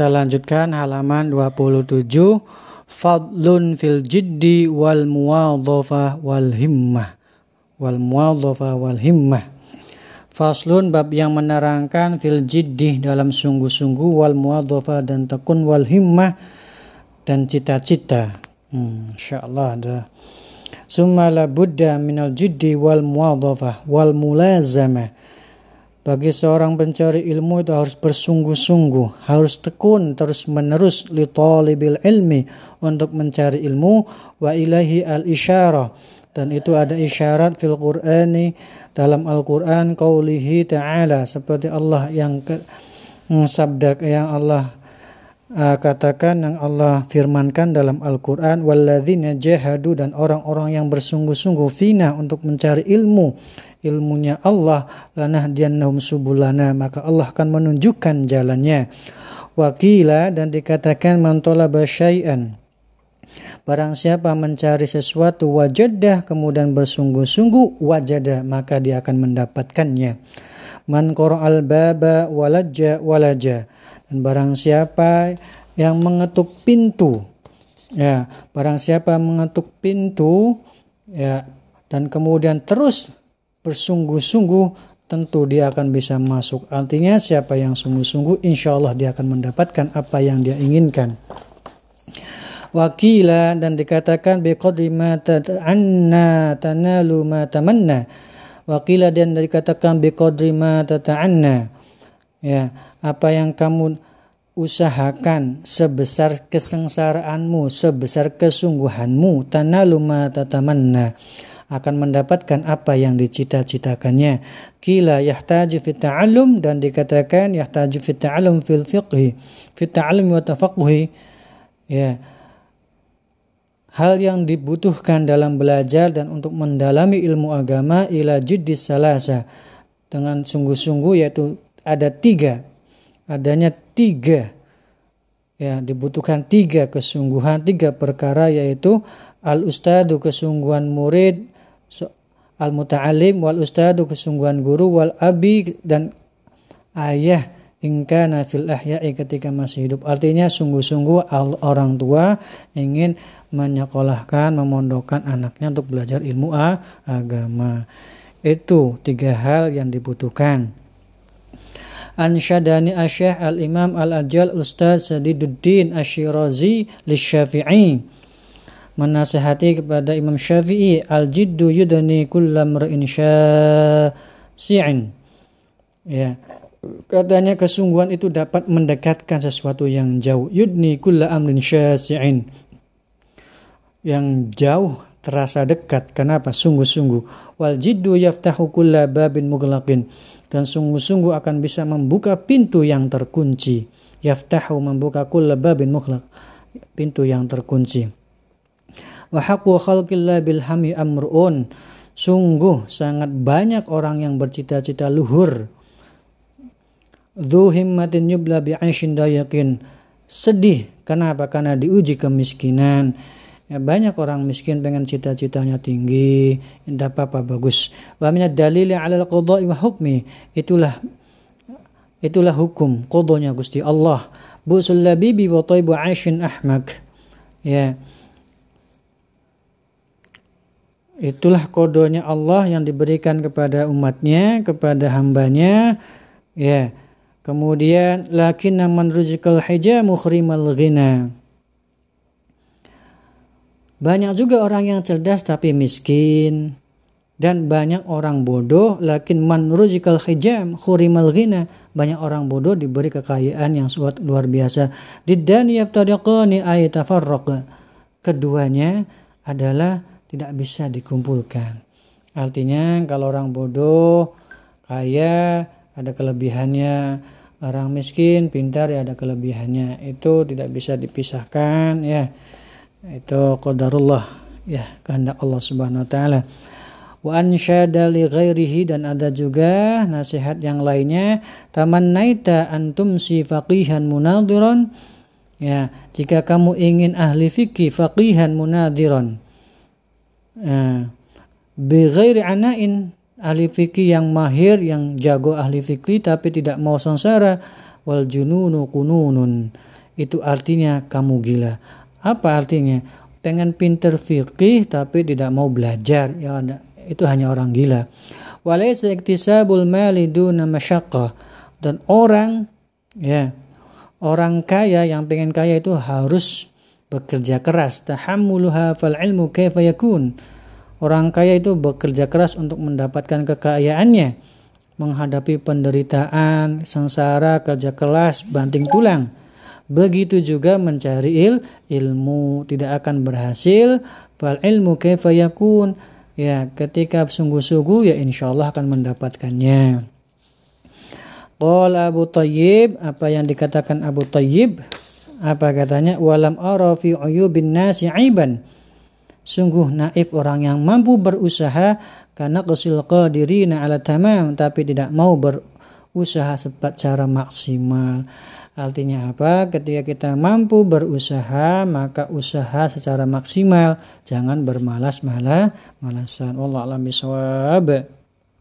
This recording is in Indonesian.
Kita lanjutkan halaman 27. Fadlun fil jiddi wal muwadhafah wal himmah. Wal muwadhafah wal himmah. Faslun bab yang menerangkan fil jiddi dalam sungguh-sungguh wal muwadhafah dan tekun wal himmah dan cita-cita. Hmm, insyaallah ada. Summa la budda minal jiddi wal muwadhafah wal mulazamah bagi seorang pencari ilmu itu harus bersungguh-sungguh, harus tekun terus-menerus li talibil ilmi untuk mencari ilmu wa ilahi al-isyarah dan itu ada isyarat fil Qur'ani dalam Al-Qur'an qaulihi ta'ala seperti Allah yang ke, sabda yang Allah uh, katakan yang Allah firmankan dalam Al-Qur'an walladzina jahadu dan orang-orang yang bersungguh-sungguh fina untuk mencari ilmu ilmunya Allah lanahdiyannahum subulana maka Allah akan menunjukkan jalannya wakila dan dikatakan mantolaba syai'an Barang siapa mencari sesuatu wajadah kemudian bersungguh-sungguh wajada maka dia akan mendapatkannya. Man al baba walaja walaja. Dan barang siapa yang mengetuk pintu ya, barang siapa mengetuk pintu ya dan kemudian terus bersungguh-sungguh tentu dia akan bisa masuk. Artinya siapa yang sungguh-sungguh insya Allah dia akan mendapatkan apa yang dia inginkan. Wakila dan dikatakan biqadri ma tata'anna tanalu ma tamanna. Wakila dan dikatakan biqadri ma tata'anna. Ya, apa yang kamu usahakan sebesar kesengsaraanmu, sebesar kesungguhanmu, tanalu ma tatamanna akan mendapatkan apa yang dicita-citakannya. Kila yahtaju fit ta'allum dan dikatakan yahtaju fit ta'allum fil fiqhi, fit ta'allum wa tafaqquhi. Ya. Hal yang dibutuhkan dalam belajar dan untuk mendalami ilmu agama ila jiddis salasa dengan sungguh-sungguh yaitu ada tiga. Adanya tiga. Ya dibutuhkan tiga kesungguhan tiga perkara yaitu al ustadu kesungguhan murid al muta'alim wal ustadu kesungguhan guru wal abi dan ayah ingkana fil ahya'i ketika masih hidup. Artinya sungguh-sungguh orang tua ingin menyekolahkan memondokkan anaknya untuk belajar ilmu agama. Itu tiga hal yang dibutuhkan Ansyadani Asyah Al-Imam Al-Ajal Ustaz Sadiduddin Asyirazi Lisyafi'i. Menasehati kepada Imam Syafi'i al-jiddu yudani kullam ra'in syasi'in. Ya. Katanya kesungguhan itu dapat mendekatkan sesuatu yang jauh. Yudni kulla amrin syasi'in. Yang jauh terasa dekat. Kenapa? Sungguh-sungguh. Wal jiddu yaftahu kulla babin dan sungguh-sungguh akan bisa membuka pintu yang terkunci. Yaftahu membuka kulla babin pintu yang terkunci. Wa haqqu khalqillah bil hami amrun. Sungguh sangat banyak orang yang bercita-cita luhur. Dhu himmatin yubla bi dayakin sedih. Kenapa? Karena diuji kemiskinan ya, banyak orang miskin pengen cita-citanya tinggi tidak apa-apa bagus wa minad dalili ala al-qada'i wa hukmi itulah itulah hukum qadanya Gusti Allah busul labibi wa taibu aishin ahmak ya Itulah kodonya Allah yang diberikan kepada umatnya, kepada hambanya. Ya. Kemudian lakin man ruzikal hija mukhrimal ghina. Banyak juga orang yang cerdas tapi miskin dan banyak orang bodoh lakin man ruzikal hijam khurimal ghina banyak orang bodoh diberi kekayaan yang suat luar biasa diddan yaftariqani ayatafarraqa keduanya adalah tidak bisa dikumpulkan. Artinya kalau orang bodoh, kaya, ada kelebihannya. Orang miskin, pintar ya ada kelebihannya. Itu tidak bisa dipisahkan ya. Itu qadarullah ya kehendak Allah Subhanahu wa taala. Wa ansyada li ghairihi dan ada juga nasihat yang lainnya tamannaita antum si faqihan munadiran ya jika kamu ingin ahli fikih faqihan munadiran Eh, bighairi anain ahli fikih yang mahir yang jago ahli fikih tapi tidak mau sengsara wal jununu kununun. Itu artinya kamu gila. Apa artinya? Pengen pinter fikih tapi tidak mau belajar. Ya itu hanya orang gila. Walaysa iktisabul mali duna. Dan orang ya orang kaya yang pengen kaya itu harus bekerja keras. Tahammuluha fal ilmu kaifa. Orang kaya itu bekerja keras untuk mendapatkan kekayaannya, menghadapi penderitaan, sengsara, kerja keras, banting tulang. Begitu juga mencari il, ilmu tidak akan berhasil. Fal ilmu kaifa yakun. Ya, ketika sungguh-sungguh ya insya Allah akan mendapatkannya. Qala Abu Tayyib, apa yang dikatakan Abu Tayyib? Apa katanya? Walam ara fi uyubin nasi aiban. Sungguh naif orang yang mampu berusaha karena kesil qadirina ala tamam tapi tidak mau berusaha secara maksimal. Artinya apa? Ketika kita mampu berusaha, maka usaha secara maksimal. Jangan bermalas-malas, malasan. Wallah alam bisawab.